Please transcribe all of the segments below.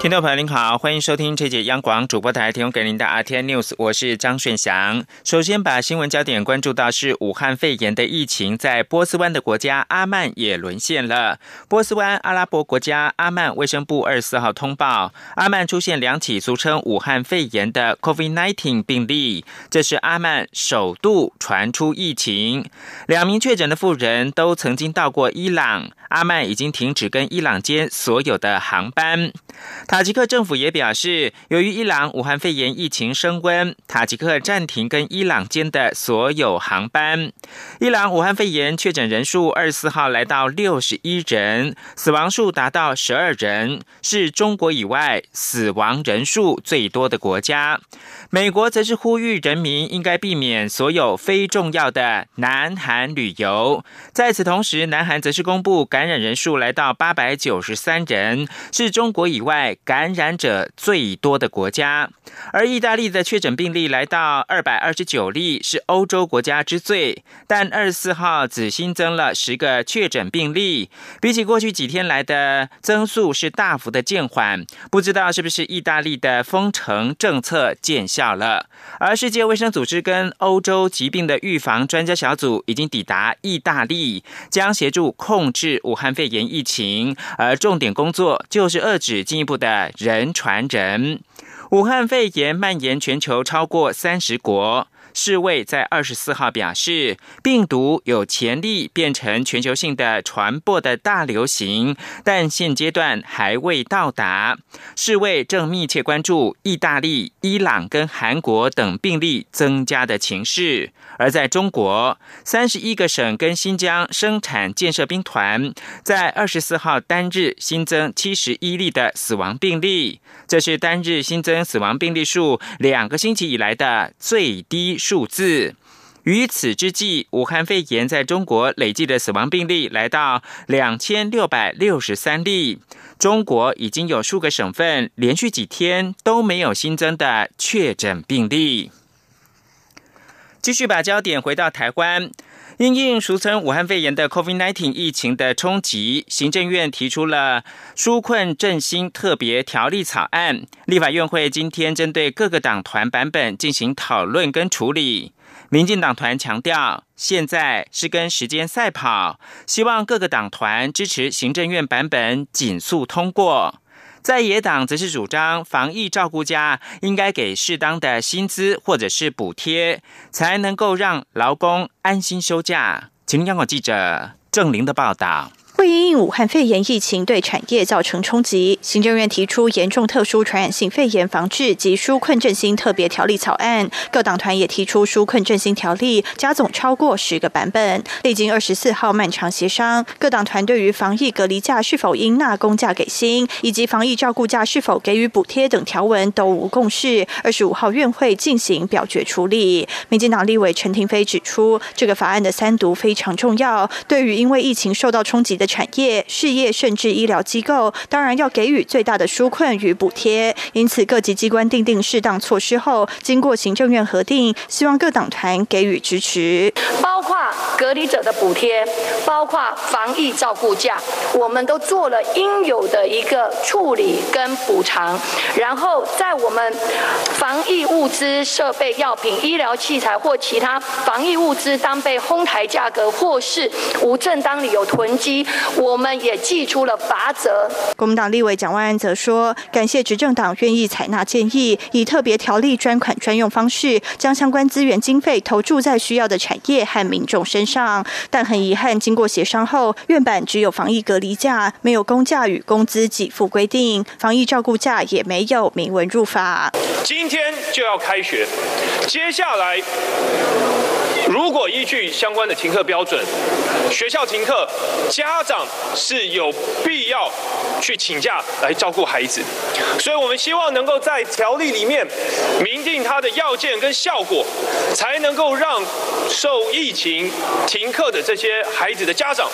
听众朋友您好，欢迎收听这节央广主播台提供给您的 RT News，我是张顺祥。首先把新闻焦点关注到是武汉肺炎的疫情，在波斯湾的国家阿曼也沦陷了。波斯湾阿拉伯国家阿曼卫生部二十四号通报，阿曼出现两起俗称武汉肺炎的 COVID-19 病例，这是阿曼首度传出疫情。两名确诊的妇人都曾经到过伊朗，阿曼已经停止跟伊朗间所有的航班。塔吉克政府也表示，由于伊朗武汉肺炎疫情升温，塔吉克暂停跟伊朗间的所有航班。伊朗武汉肺炎确诊人数二十四号来到六十一人，死亡数达到十二人，是中国以外死亡人数最多的国家。美国则是呼吁人民应该避免所有非重要的南韩旅游。在此同时，南韩则是公布感染人数来到八百九十三人，是中国以外感染者最多的国家。而意大利的确诊病例来到二百二十九例，是欧洲国家之最。但二十四号只新增了十个确诊病例，比起过去几天来的增速是大幅的减缓。不知道是不是意大利的封城政策见效？了，而世界卫生组织跟欧洲疾病的预防专家小组已经抵达意大利，将协助控制武汉肺炎疫情，而重点工作就是遏制进一步的人传人。武汉肺炎蔓延全球超过三十国。世卫在二十四号表示，病毒有潜力变成全球性的传播的大流行，但现阶段还未到达。世卫正密切关注意大利、伊朗跟韩国等病例增加的情势。而在中国，三十一个省跟新疆生产建设兵团在二十四号单日新增七十一例的死亡病例，这是单日新增死亡病例数两个星期以来的最低数字。于此之际，武汉肺炎在中国累计的死亡病例来到两千六百六十三例。中国已经有数个省份连续几天都没有新增的确诊病例。继续把焦点回到台湾，因应俗称武汉肺炎的 COVID-19 疫情的冲击，行政院提出了纾困振兴特别条例草案。立法院会今天针对各个党团版本进行讨论跟处理。民进党团强调，现在是跟时间赛跑，希望各个党团支持行政院版本紧速通过。在野党则是主张防疫照顾家应该给适当的薪资或者是补贴，才能够让劳工安心休假。请听央广记者郑玲的报道。为因应武汉肺炎疫情对产业造成冲击，行政院提出严重特殊传染性肺炎防治及纾困振兴特别条例草案，各党团也提出纾困振兴条例，加总超过十个版本。历经二十四号漫长协商，各党团对于防疫隔离假是否应纳公假给薪，以及防疫照顾假是否给予补贴等条文都无共识。二十五号院会进行表决处理。民进党立委陈廷飞指出，这个法案的三读非常重要，对于因为疫情受到冲击的。产业、事业甚至医疗机构，当然要给予最大的纾困与补贴。因此，各级机关定定适当措施后，经过行政院核定，希望各党团给予支持。括隔离者的补贴，包括防疫照顾假，我们都做了应有的一个处理跟补偿。然后，在我们防疫物资、设备、药品、医疗器材或其他防疫物资当被哄抬价格，或是无正当理由囤积。我们也寄出了罚则。国民党立委蒋万安则说：“感谢执政党愿意采纳建议，以特别条例专款专用方式，将相关资源经费投注在需要的产业和民众身上。但很遗憾，经过协商后，院版只有防疫隔离假，没有公假与工资给付规定，防疫照顾假也没有明文入法。今天就要开学，接下来。”如果依据相关的停课标准，学校停课，家长是有必要去请假来照顾孩子。所以我们希望能够在条例里面明定它的要件跟效果，才能够让受疫情请停课的这些孩子的家长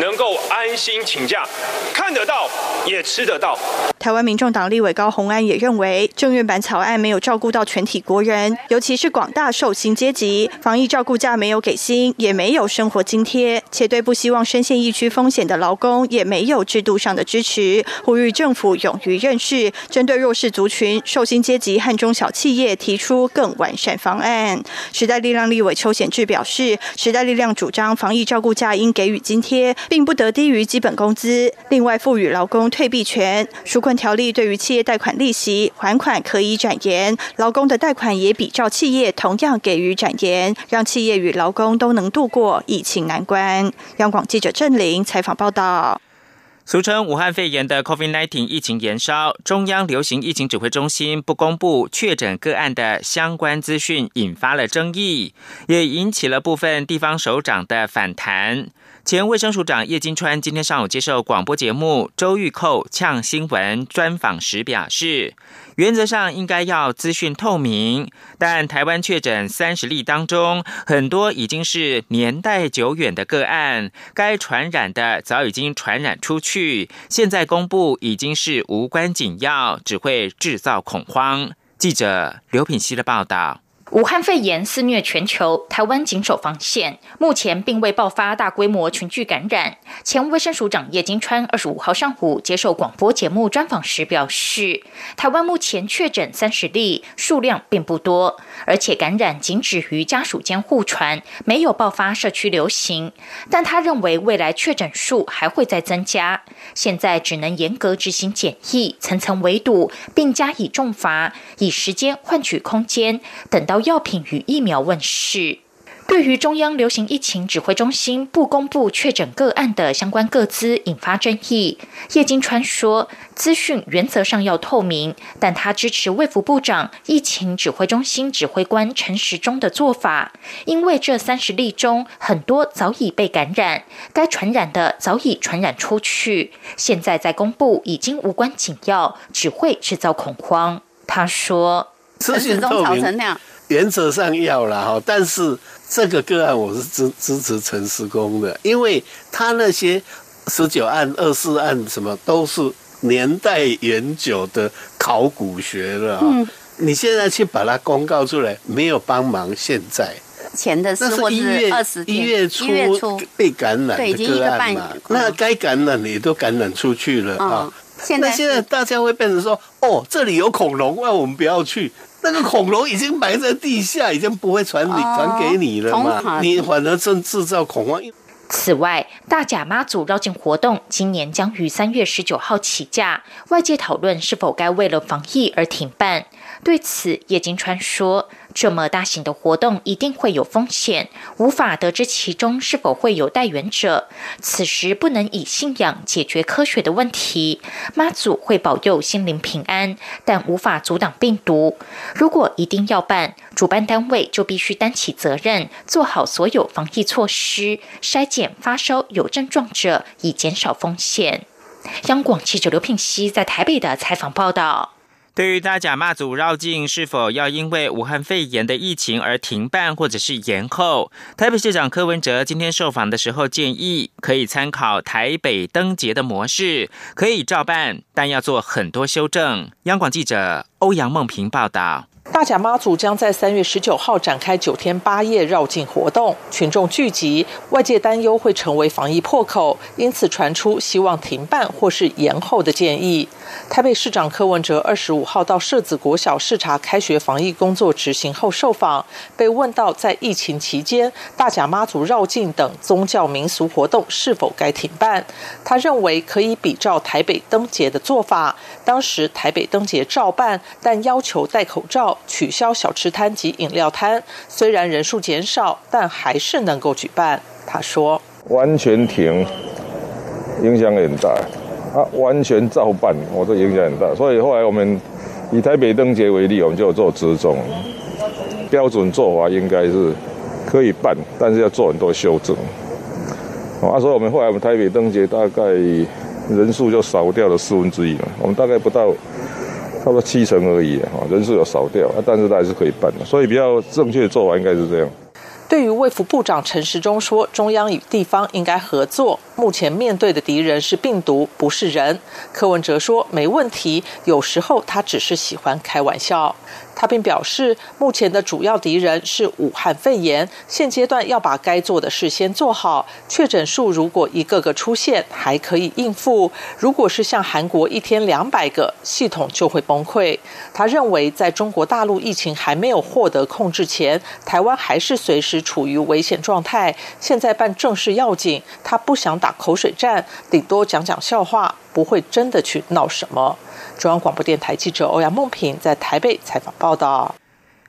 能够安心请假，看得到也吃得到。台湾民众党立委高鸿安也认为，政院版草案没有照顾到全体国人，尤其是广大受薪阶级，防疫照顾假没有给薪，也没有生活津贴，且对不希望深陷疫区风险的劳工也没有制度上的支持，呼吁政府勇于认识，针对弱势族群、受薪阶级和中小企业提出更完善方案。时代力量立委邱显志表示，时代力量主张防疫照顾假应给予津贴，并不得低于基本工资，另外赋予劳工退避权、纾困。条例对于企业贷款利息还款可以展延，劳工的贷款也比照企业同样给予展延，让企业与劳工都能度过疫情难关。央广记者郑玲采访报道。俗称武汉肺炎的 COVID-19 疫情延烧，中央流行疫情指挥中心不公布确诊个案的相关资讯，引发了争议，也引起了部分地方首长的反弹。前卫生署长叶金川今天上午接受广播节目《周玉蔻呛新闻》专访时表示，原则上应该要资讯透明，但台湾确诊三十例当中，很多已经是年代久远的个案，该传染的早已经传染出去，现在公布已经是无关紧要，只会制造恐慌。记者刘品希的报道。武汉肺炎肆虐全球，台湾紧守防线，目前并未爆发大规模群聚感染。前卫生署长叶金川二十五号上午接受广播节目专访时表示，台湾目前确诊三十例，数量并不多，而且感染仅止于家属间互传，没有爆发社区流行。但他认为未来确诊数还会再增加，现在只能严格执行检疫，层层围堵，并加以重罚，以时间换取空间，等到。药品与疫苗问世，对于中央流行疫情指挥中心不公布确诊个案的相关个资引发争议。叶金川说，资讯原则上要透明，但他支持卫福部长疫情指挥中心指挥官陈时中的做法，因为这三十例中很多早已被感染，该传染的早已传染出去，现在再公布已经无关紧要，只会制造恐慌。他说，资讯透明。原则上要了哈，但是这个个案我是支支持陈时公的，因为他那些十九案、二四案什么都是年代远久的考古学了嗯。你现在去把它公告出来，没有帮忙。现在前的是一月二十一月初被感染的个案嘛，那该感染的也都感染出去了啊。那现在大家会变成说，哦，这里有恐龙，那我们不要去。那个恐龙已经埋在地下，已经不会传你传给你了嘛？你反而正制造恐慌。此外，大甲妈祖绕境活动今年将于三月十九号起驾，外界讨论是否该为了防疫而停办。对此，叶金川说。这么大型的活动一定会有风险，无法得知其中是否会有带源者。此时不能以信仰解决科学的问题。妈祖会保佑心灵平安，但无法阻挡病毒。如果一定要办，主办单位就必须担起责任，做好所有防疫措施，筛检发烧有症状者，以减少风险。央广记者刘聘熙在台北的采访报道。对于大甲骂祖绕境是否要因为武汉肺炎的疫情而停办或者是延后，台北市长柯文哲今天受访的时候建议，可以参考台北灯节的模式，可以照办，但要做很多修正。央广记者欧阳梦平报道。大甲妈祖将在三月十九号展开九天八夜绕境活动，群众聚集，外界担忧会成为防疫破口，因此传出希望停办或是延后的建议。台北市长柯文哲二十五号到社子国小视察开学防疫工作执行后受访，被问到在疫情期间大甲妈祖绕境等宗教民俗活动是否该停办，他认为可以比照台北灯节的做法，当时台北灯节照办，但要求戴口罩。取消小吃摊及饮料摊，虽然人数减少，但还是能够举办。他说：“完全停，影响很大啊！完全照办，我这影响很大。所以后来我们以台北灯节为例，我们就做折中标准做法，应该是可以办，但是要做很多修正。啊，所以我们后来我们台北灯节大概人数就少掉了四分之一嘛，我们大概不到差不多七成而已啊，人数有少掉，但是还是可以办的，所以比较正确的做法应该是这样。对于卫福部长陈时中说，中央与地方应该合作。目前面对的敌人是病毒，不是人。柯文哲说没问题，有时候他只是喜欢开玩笑。他并表示，目前的主要敌人是武汉肺炎，现阶段要把该做的事先做好。确诊数如果一个个出现，还可以应付；如果是像韩国一天两百个，系统就会崩溃。他认为，在中国大陆疫情还没有获得控制前，台湾还是随时处于危险状态。现在办正事要紧，他不想打口水战，顶多讲讲笑话，不会真的去闹什么。中央广播电台记者欧阳梦平在台北采访报道。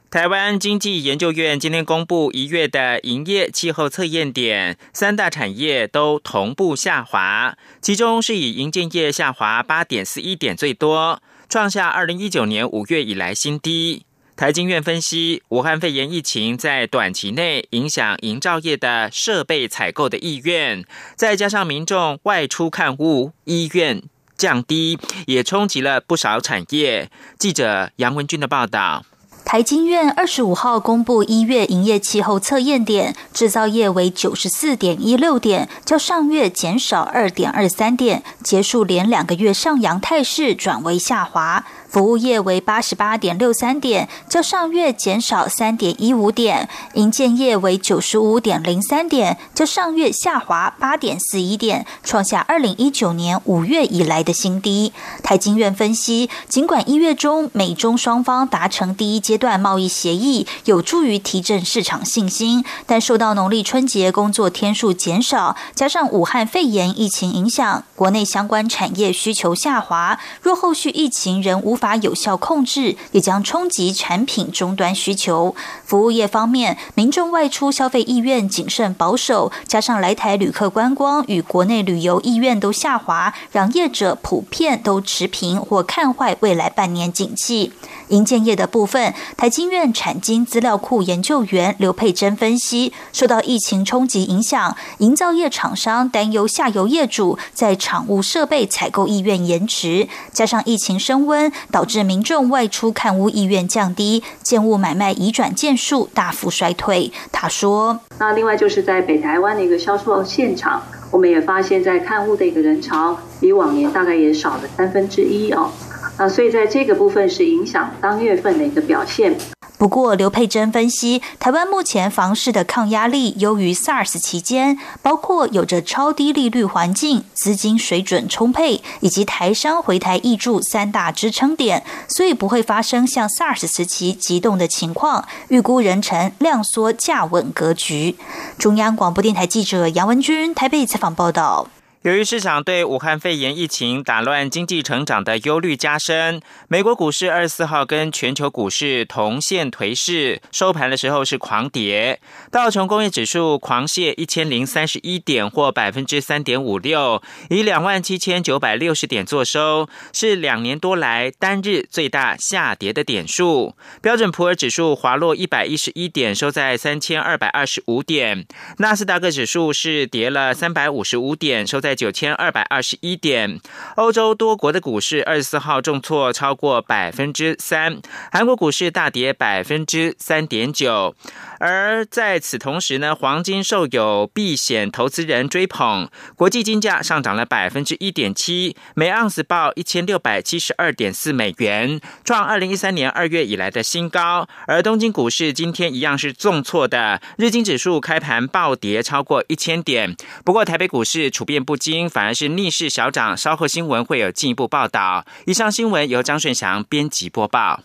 台湾经济研究院今天公布一月的营业气候测验点，三大产业都同步下滑，其中是以营建业下滑八点四一点最多，创下二零一九年五月以来新低。台经院分析，武汉肺炎疫情在短期内影响营造业的设备采购的意愿，再加上民众外出看物医院。降低也冲击了不少产业。记者杨文军的报道。台经院二十五号公布一月营业气候测验点，制造业为九十四点一六点，较上月减少二点二三点，结束连两个月上扬态势，转为下滑。服务业为八十八点六三点，较上月减少三点一五点；营建业为九十五点零三点，较上月下滑八点四一点，创下二零一九年五月以来的新低。台经院分析，尽管一月中美中双方达成第一阶段贸易协议，有助于提振市场信心，但受到农历春节工作天数减少，加上武汉肺炎疫情影响，国内相关产业需求下滑。若后续疫情仍无无法有效控制，也将冲击产品终端需求。服务业方面，民众外出消费意愿谨慎保守，加上来台旅客观光与国内旅游意愿都下滑，让业者普遍都持平或看坏未来半年景气。营建业的部分，台经院产经资料库研究员刘佩珍分析，受到疫情冲击影响，营造业厂商担忧下游业主在厂务设备采购意愿延迟，加上疫情升温，导致民众外出看屋意愿降低，建物买卖移转件数大幅衰退。他说：“那另外就是在北台湾的一个销售现场，我们也发现，在看屋的一个人潮比往年大概也少了三分之一哦。”啊，所以在这个部分是影响当月份的一个表现。不过，刘佩珍分析，台湾目前房市的抗压力优于 SARS 期间，包括有着超低利率环境、资金水准充沛，以及台商回台易住三大支撑点，所以不会发生像 SARS 时期急动的情况。预估人成量缩价稳格局。中央广播电台记者杨文君台北采访报道。由于市场对武汉肺炎疫情打乱经济成长的忧虑加深，美国股市二十四号跟全球股市同线颓势，收盘的时候是狂跌。道琼工业指数狂泻一千零三十一点，或百分之三点五六，以两万七千九百六十点作收，是两年多来单日最大下跌的点数。标准普尔指数滑落一百一十一点，收在三千二百二十五点。纳斯达克指数是跌了三百五十五点，收在。九千二百二十一点，欧洲多国的股市二十四号重挫超过百分之三，韩国股市大跌百分之三点九。而在在此同时呢，黄金受有避险投资人追捧，国际金价上涨了百分之一点七，每盎司报一千六百七十二点四美元，创二零一三年二月以来的新高。而东京股市今天一样是重挫的，日经指数开盘暴跌超过一千点，不过台北股市处变不惊，反而是逆势小涨。稍后新闻会有进一步报道。以上新闻由张顺祥编辑播报。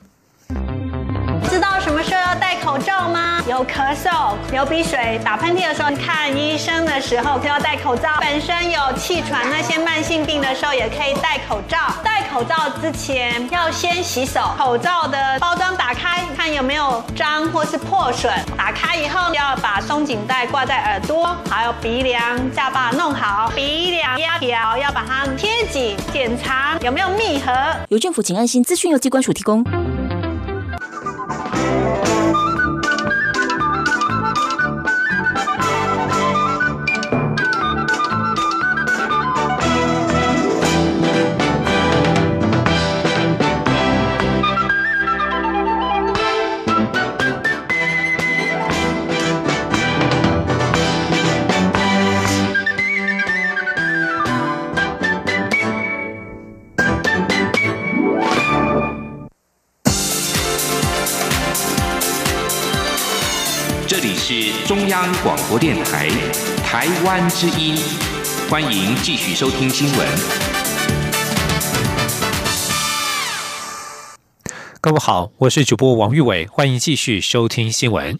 有咳嗽、流鼻水、打喷嚏的时候，看医生的时候要戴口罩。本身有气喘那些慢性病的时候，也可以戴口罩。戴口罩之前要先洗手。口罩的包装打开，看有没有脏或是破损。打开以后要把松紧带挂在耳朵，还有鼻梁、下巴弄好。鼻梁压条要把它贴紧，检查有没有密合。由政府请安心资讯由机关署提供。是中央广播电台台湾之音，欢迎继续收听新闻。各位好，我是主播王玉伟，欢迎继续收听新闻。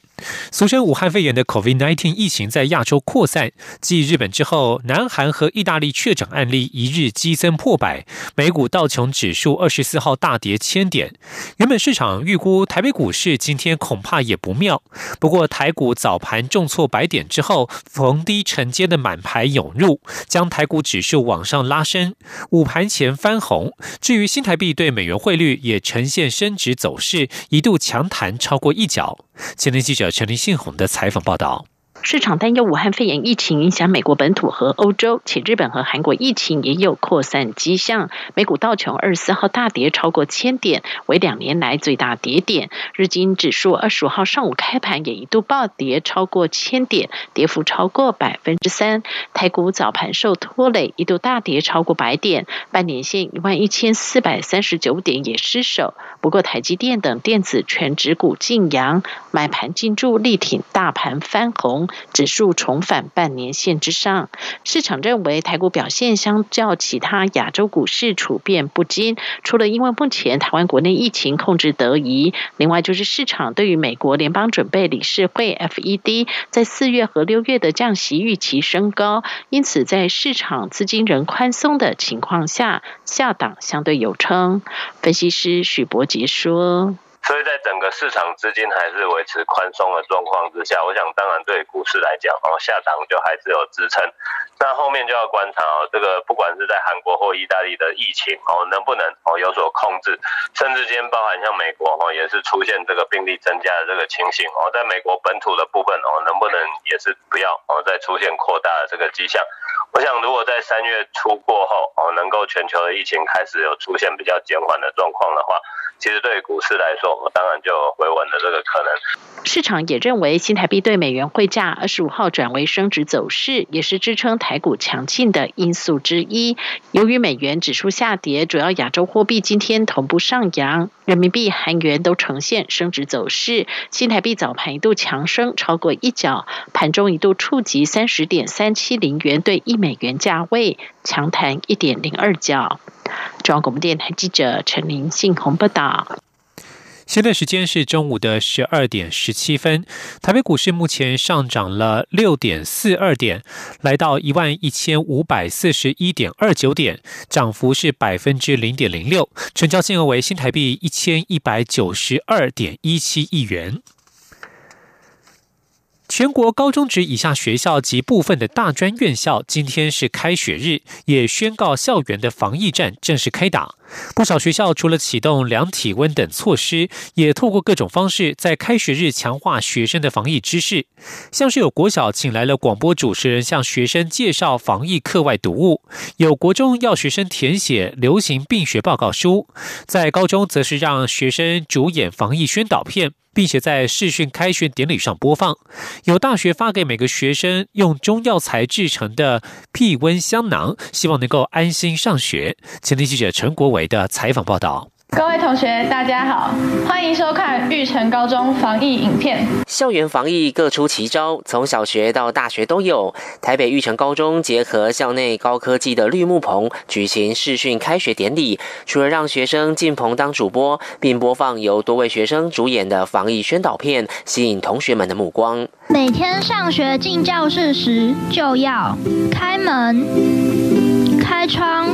俗称武汉肺炎的 COVID-19 疫情在亚洲扩散，继日本之后，南韩和意大利确诊案例一日激增破百，美股道琼指数二十四号大跌千点。原本市场预估台北股市今天恐怕也不妙，不过台股早盘重挫百点之后，逢低承接的满牌涌入，将台股指数往上拉升，午盘前翻红。至于新台币对美元汇率也呈现升值走势，一度强弹超过一角。今天记者陈林信宏的采访报道。市场担忧武汉肺炎疫情影响美国本土和欧洲，且日本和韩国疫情也有扩散迹象。美股道琼二十四号大跌超过千点，为两年来最大跌点。日经指数二十五号上午开盘也一度暴跌超过千点，跌幅超过百分之三。台股早盘受拖累，一度大跌超过百点，半年线一万一千四百三十九点也失守。不过台积电等电子全指股劲扬，买盘进驻力挺大盘翻红。指数重返半年线之上，市场认为台股表现相较其他亚洲股市处变不惊，除了因为目前台湾国内疫情控制得宜，另外就是市场对于美国联邦准备理事会 FED 在四月和六月的降息预期升高，因此在市场资金仍宽松的情况下，下档相对有撑。分析师许博杰说。所以在整个市场资金还是维持宽松的状况之下，我想当然对股市来讲，哦下档就还是有支撑。那后面就要观察哦，这个不管是在韩国或意大利的疫情哦，能不能哦有所控制，甚至间包含像美国哦，也是出现这个病例增加的这个情形哦，在美国本土的部分哦，能不能也是不要哦再出现扩大的这个迹象？我想如果在三月初过后哦，能够全球的疫情开始有出现比较减缓的状况的话。其实对股市来说，我当然就回稳的这个可能。市场也认为，新台币对美元汇价二十五号转为升值走势，也是支撑台股强劲的因素之一。由于美元指数下跌，主要亚洲货币今天同步上扬，人民币、韩元都呈现升值走势。新台币早盘一度强升超过一角，盘中一度触及三十点三七零元兑一美元价位，强弹一点零二角。中央广播电台记者陈林信鸿报道。现在时间是中午的十二点十七分。台北股市目前上涨了六点四二点，来到一万一千五百四十一点二九点，涨幅是百分之零点零六，成交金额为新台币一千一百九十二点一七亿元。全国高中职以下学校及部分的大专院校今天是开学日，也宣告校园的防疫战正式开打。不少学校除了启动量体温等措施，也透过各种方式在开学日强化学生的防疫知识。像是有国小请来了广播主持人向学生介绍防疫课外读物，有国中要学生填写流行病学报告书，在高中则是让学生主演防疫宣导片。并且在视讯开学典礼上播放，有大学发给每个学生用中药材制成的屁温香囊，希望能够安心上学。前天记者陈国伟的采访报道。各位同学，大家好，欢迎收看玉成高中防疫影片。校园防疫各出奇招，从小学到大学都有。台北玉成高中结合校内高科技的绿幕棚，举行视讯开学典礼。除了让学生进棚当主播，并播放由多位学生主演的防疫宣导片，吸引同学们的目光。每天上学进教室时，就要开门、开窗，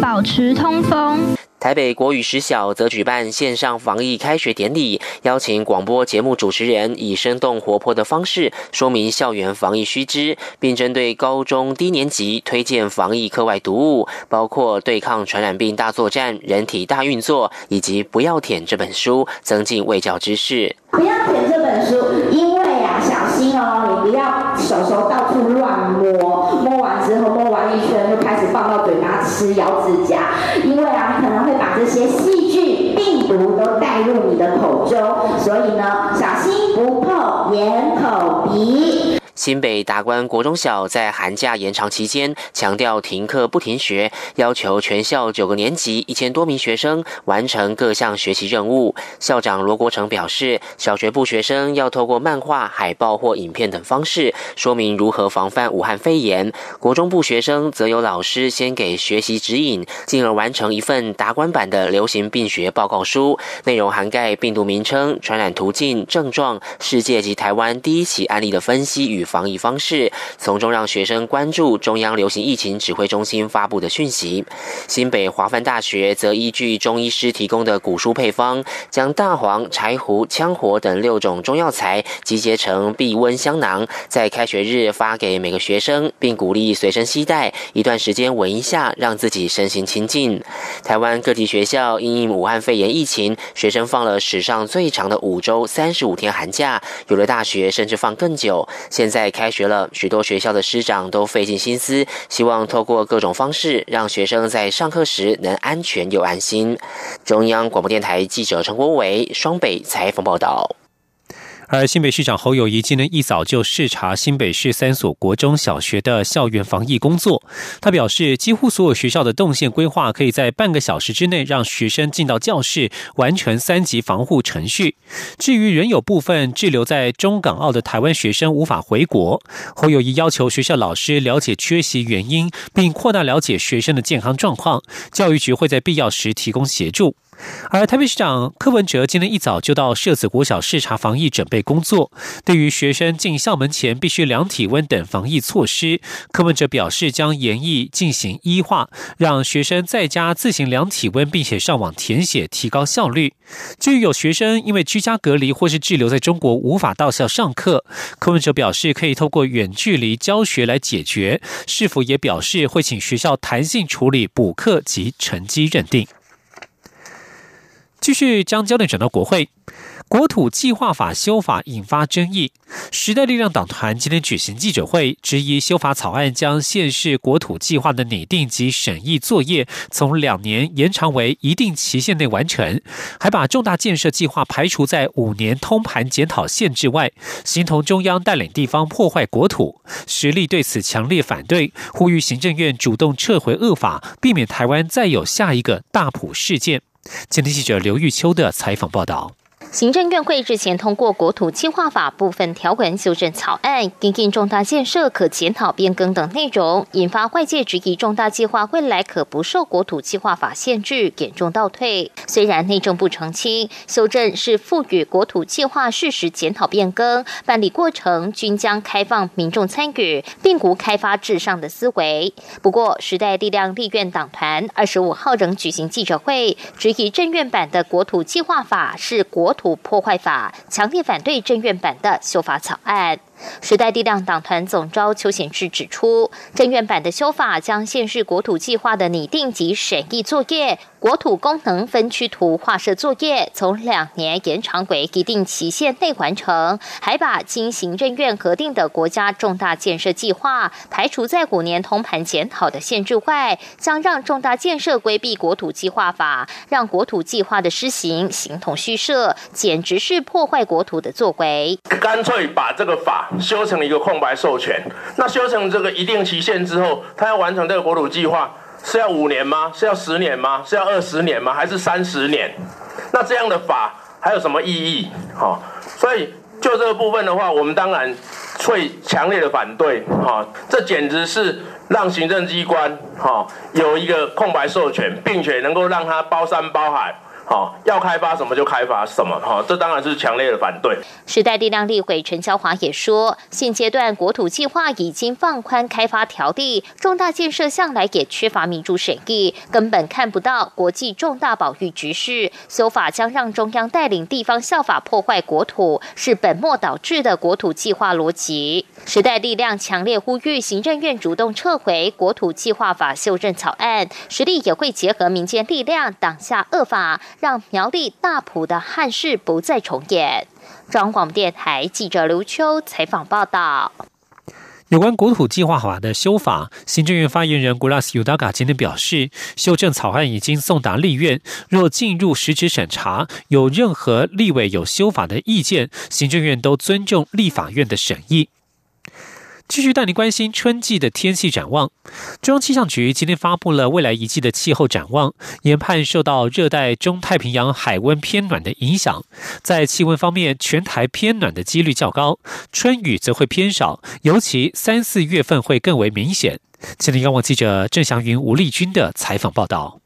保持通风。台北国语实小则举办线上防疫开学典礼，邀请广播节目主持人以生动活泼的方式说明校园防疫须知，并针对高中低年级推荐防疫课外读物，包括《对抗传染病大作战》《人体大运作》以及《不要舔》这本书，增进卫教知识。不要舔这本书，因为啊，小心哦，你不要手手到处乱摸，摸完之后摸完一圈就开始放到嘴巴吃、咬指甲，因为啊，可能会。把这些细菌、病毒都带入你的口中，所以呢，小心不碰眼、口、鼻。新北达观国中小在寒假延长期间，强调停课不停学，要求全校九个年级一千多名学生完成各项学习任务。校长罗国成表示，小学部学生要透过漫画、海报或影片等方式说明如何防范武汉肺炎；国中部学生则由老师先给学习指引，进而完成一份达观版的流行病学报告书，内容涵盖病毒名称、传染途径、症状、世界及台湾第一起案例的分析与防疫方式，从中让学生关注中央流行疫情指挥中心发布的讯息。新北华范大学则依据中医师提供的古书配方，将大黄、柴胡、羌活等六种中药材集结成避温香囊，在开学日发给每个学生，并鼓励随身携带，一段时间闻一下，让自己身心清净。台湾各地学校因应武汉肺炎疫情，学生放了史上最长的五周三十五天寒假，有的大学甚至放更久。现在在开学了，许多学校的师长都费尽心思，希望透过各种方式，让学生在上课时能安全又安心。中央广播电台记者陈国伟双北采访报道。而新北市长侯友谊今天一早就视察新北市三所国中小学的校园防疫工作。他表示，几乎所有学校的动线规划可以在半个小时之内让学生进到教室，完成三级防护程序。至于仍有部分滞留在中港澳的台湾学生无法回国，侯友谊要求学校老师了解缺席原因，并扩大了解学生的健康状况。教育局会在必要时提供协助。而台北市长柯文哲今天一早就到社子国小视察防疫准备工作。对于学生进校门前必须量体温等防疫措施，柯文哲表示将严议进行医化，让学生在家自行量体温，并且上网填写，提高效率。至于有学生因为居家隔离或是滞留在中国无法到校上课，柯文哲表示可以透过远距离教学来解决。是否也表示会请学校弹性处理补课及成绩认定。继续将焦点转到国会。国土计划法修法引发争议，时代力量党团今天举行记者会，质疑修法草案将县市国土计划的拟定及审议作业从两年延长为一定期限内完成，还把重大建设计划排除在五年通盘检讨限制外，形同中央带领地方破坏国土。实力对此强烈反对，呼吁行政院主动撤回恶法，避免台湾再有下一个大埔事件。今天记者刘玉秋的采访报道。行政院会日前通过国土计划法部分条文修正草案，引进重大建设可检讨变更等内容，引发外界质疑重大计划未来可不受国土计划法限制，严重倒退。虽然内政部澄清，修正是赋予国土计划事实检讨变更办理过程均将开放民众参与，并无开发至上的思维。不过，时代力量立院党团二十五号仍举行记者会，质疑政院版的国土计划法是国。土破坏法强烈反对政院版的修法草案。时代力量党团总召邱显志指出，政院版的修法将县市国土计划的拟定及审议作业、国土功能分区图划设作业，从两年延长为一定期限内完成，还把经行政院核定的国家重大建设计划排除在五年通盘检讨的限制外，将让重大建设规避国土计划法，让国土计划的施行形同虚设，简直是破坏国土的作为。干脆把这个法。修成一个空白授权，那修成这个一定期限之后，他要完成这个国土计划，是要五年吗？是要十年吗？是要二十年吗？还是三十年？那这样的法还有什么意义？哈，所以就这个部分的话，我们当然会强烈的反对。哈，这简直是让行政机关哈有一个空白授权，并且能够让它包山包海。好，要开发什么就开发什么，哈，这当然是强烈的反对。时代力量立委陈昭华也说，现阶段国土计划已经放宽开发条例，重大建设向来也缺乏民主审议，根本看不到国际重大保育局势。修法将让中央带领地方效法破坏国土，是本末倒置的国土计划逻辑。时代力量强烈呼吁行政院主动撤回国土计划法修正草案，实力也会结合民间力量挡下恶法。让苗栗大埔的憾事不再重演。中广电台记者刘秋采访报道。有关国土计划法的修法，行政院发言人 Gulas Udaga 今天表示，修正草案已经送达立院，若进入实质审查，有任何立委有修法的意见，行政院都尊重立法院的审议。继续带您关心春季的天气展望。中央气象局今天发布了未来一季的气候展望，研判受到热带中太平洋海温偏暖的影响，在气温方面，全台偏暖的几率较高，春雨则会偏少，尤其三四月份会更为明显。今天，央广记者郑祥云、吴丽君的采访报道。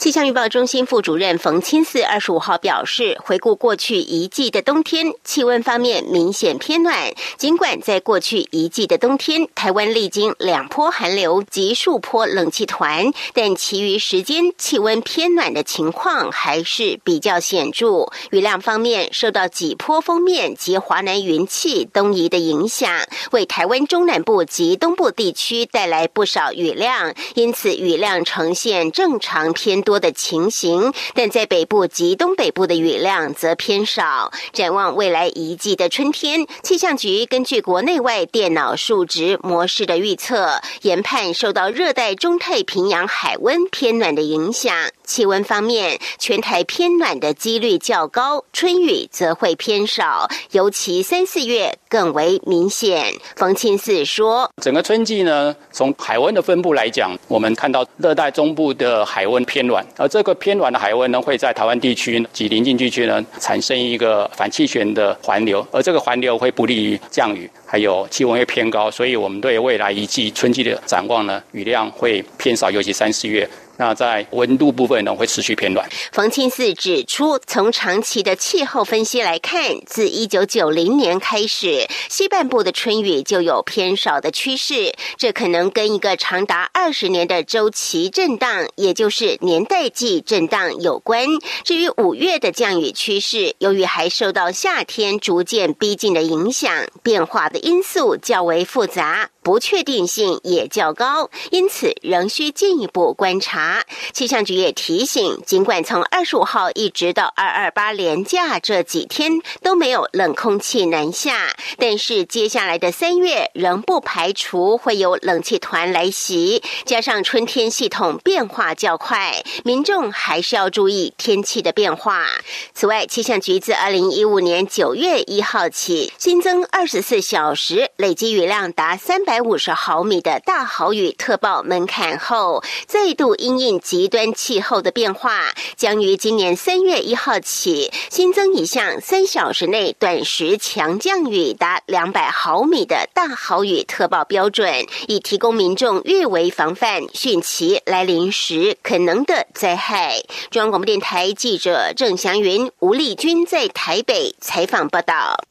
气象预报中心副主任冯清四二十五号表示，回顾过去一季的冬天，气温方面明显偏暖。尽管在过去一季的冬天，台湾历经两波寒流及数波冷气团，但其余时间气温偏暖的情况还是比较显著。雨量方面，受到几波锋面及华南云气东移的影响，为台湾中南部及东部地区带来不少雨量，因此雨量呈现正常偏。多的情形，但在北部及东北部的雨量则偏少。展望未来一季的春天，气象局根据国内外电脑数值模式的预测，研判受到热带中太平洋海温偏暖的影响，气温方面，全台偏暖的几率较高，春雨则会偏少，尤其三四月更为明显。冯庆四说：“整个春季呢，从海温的分布来讲，我们看到热带中部的海温偏暖。”而这个偏暖的海温呢，会在台湾地区及邻近地区呢，产生一个反气旋的环流，而这个环流会不利于降雨，还有气温会偏高，所以我们对未来一季春季的展望呢，雨量会偏少，尤其三四月。那在温度部分呢，会持续偏暖。冯庆四指出，从长期的气候分析来看，自一九九零年开始，西半部的春雨就有偏少的趋势。这可能跟一个长达二十年的周期震荡，也就是年代季震荡有关。至于五月的降雨趋势，由于还受到夏天逐渐逼近的影响，变化的因素较为复杂。不确定性也较高，因此仍需进一步观察。气象局也提醒，尽管从二十五号一直到二二八连假这几天都没有冷空气南下，但是接下来的三月仍不排除会有冷气团来袭，加上春天系统变化较快，民众还是要注意天气的变化。此外，气象局自二零一五年九月一号起新增二十四小时累积雨量达三百。百五十毫米的大豪雨特报门槛后，再度因应极端气候的变化，将于今年三月一号起新增一项三小时内短时强降雨达两百毫米的大豪雨特报标准，以提供民众预为防范汛期来临时可能的灾害。中央广播电台记者郑祥云、吴丽君在台北采访报道。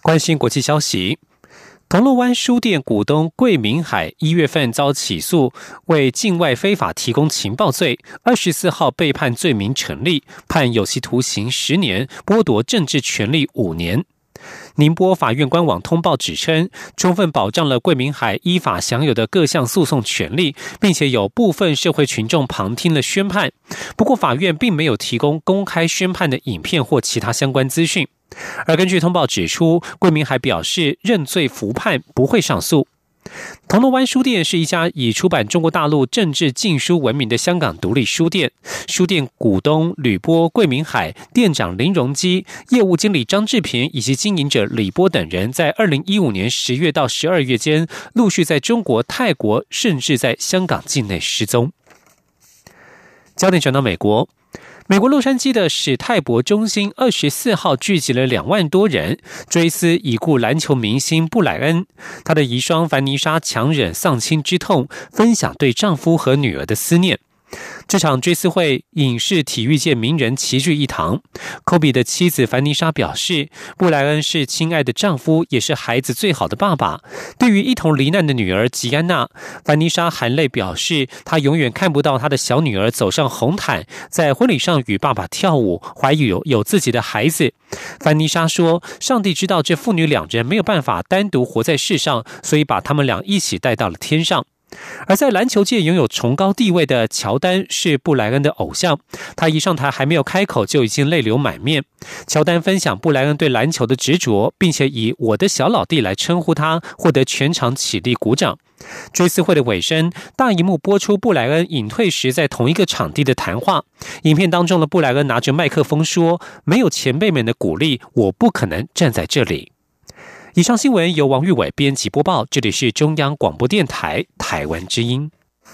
关心国际消息。铜锣湾书店股东桂明海一月份遭起诉，为境外非法提供情报罪，二十四号被判罪名成立，判有期徒刑十年，剥夺政治权利五年。宁波法院官网通报指称，充分保障了桂明海依法享有的各项诉讼权利，并且有部分社会群众旁听了宣判。不过，法院并没有提供公开宣判的影片或其他相关资讯。而根据通报指出，桂明海表示认罪服判，不会上诉。铜锣湾书店是一家以出版中国大陆政治禁书闻名的香港独立书店。书店股东吕波、桂明海、店长林荣基、业务经理张志平以及经营者李波等人，在二零一五年十月到十二月间，陆续在中国、泰国，甚至在香港境内失踪。焦点转到美国。美国洛杉矶的史泰博中心二十四号聚集了两万多人，追思已故篮球明星布莱恩。他的遗孀凡妮莎强忍丧亲之痛，分享对丈夫和女儿的思念。这场追思会，影视体育界名人齐聚一堂。科比的妻子凡妮莎表示，布莱恩是亲爱的丈夫，也是孩子最好的爸爸。对于一同罹难的女儿吉安娜，凡妮莎含泪表示，她永远看不到她的小女儿走上红毯，在婚礼上与爸爸跳舞，怀有有自己的孩子。凡妮莎说：“上帝知道这父女两人没有办法单独活在世上，所以把他们俩一起带到了天上。”而在篮球界拥有崇高地位的乔丹是布莱恩的偶像，他一上台还没有开口就已经泪流满面。乔丹分享布莱恩对篮球的执着，并且以“我的小老弟”来称呼他，获得全场起立鼓掌。追思会的尾声，大荧幕播出布莱恩隐退时在同一个场地的谈话。影片当中的布莱恩拿着麦克风说：“没有前辈们的鼓励，我不可能站在这里。”以上新闻由王玉伟编辑播报，这里是中央广播电台台湾之音。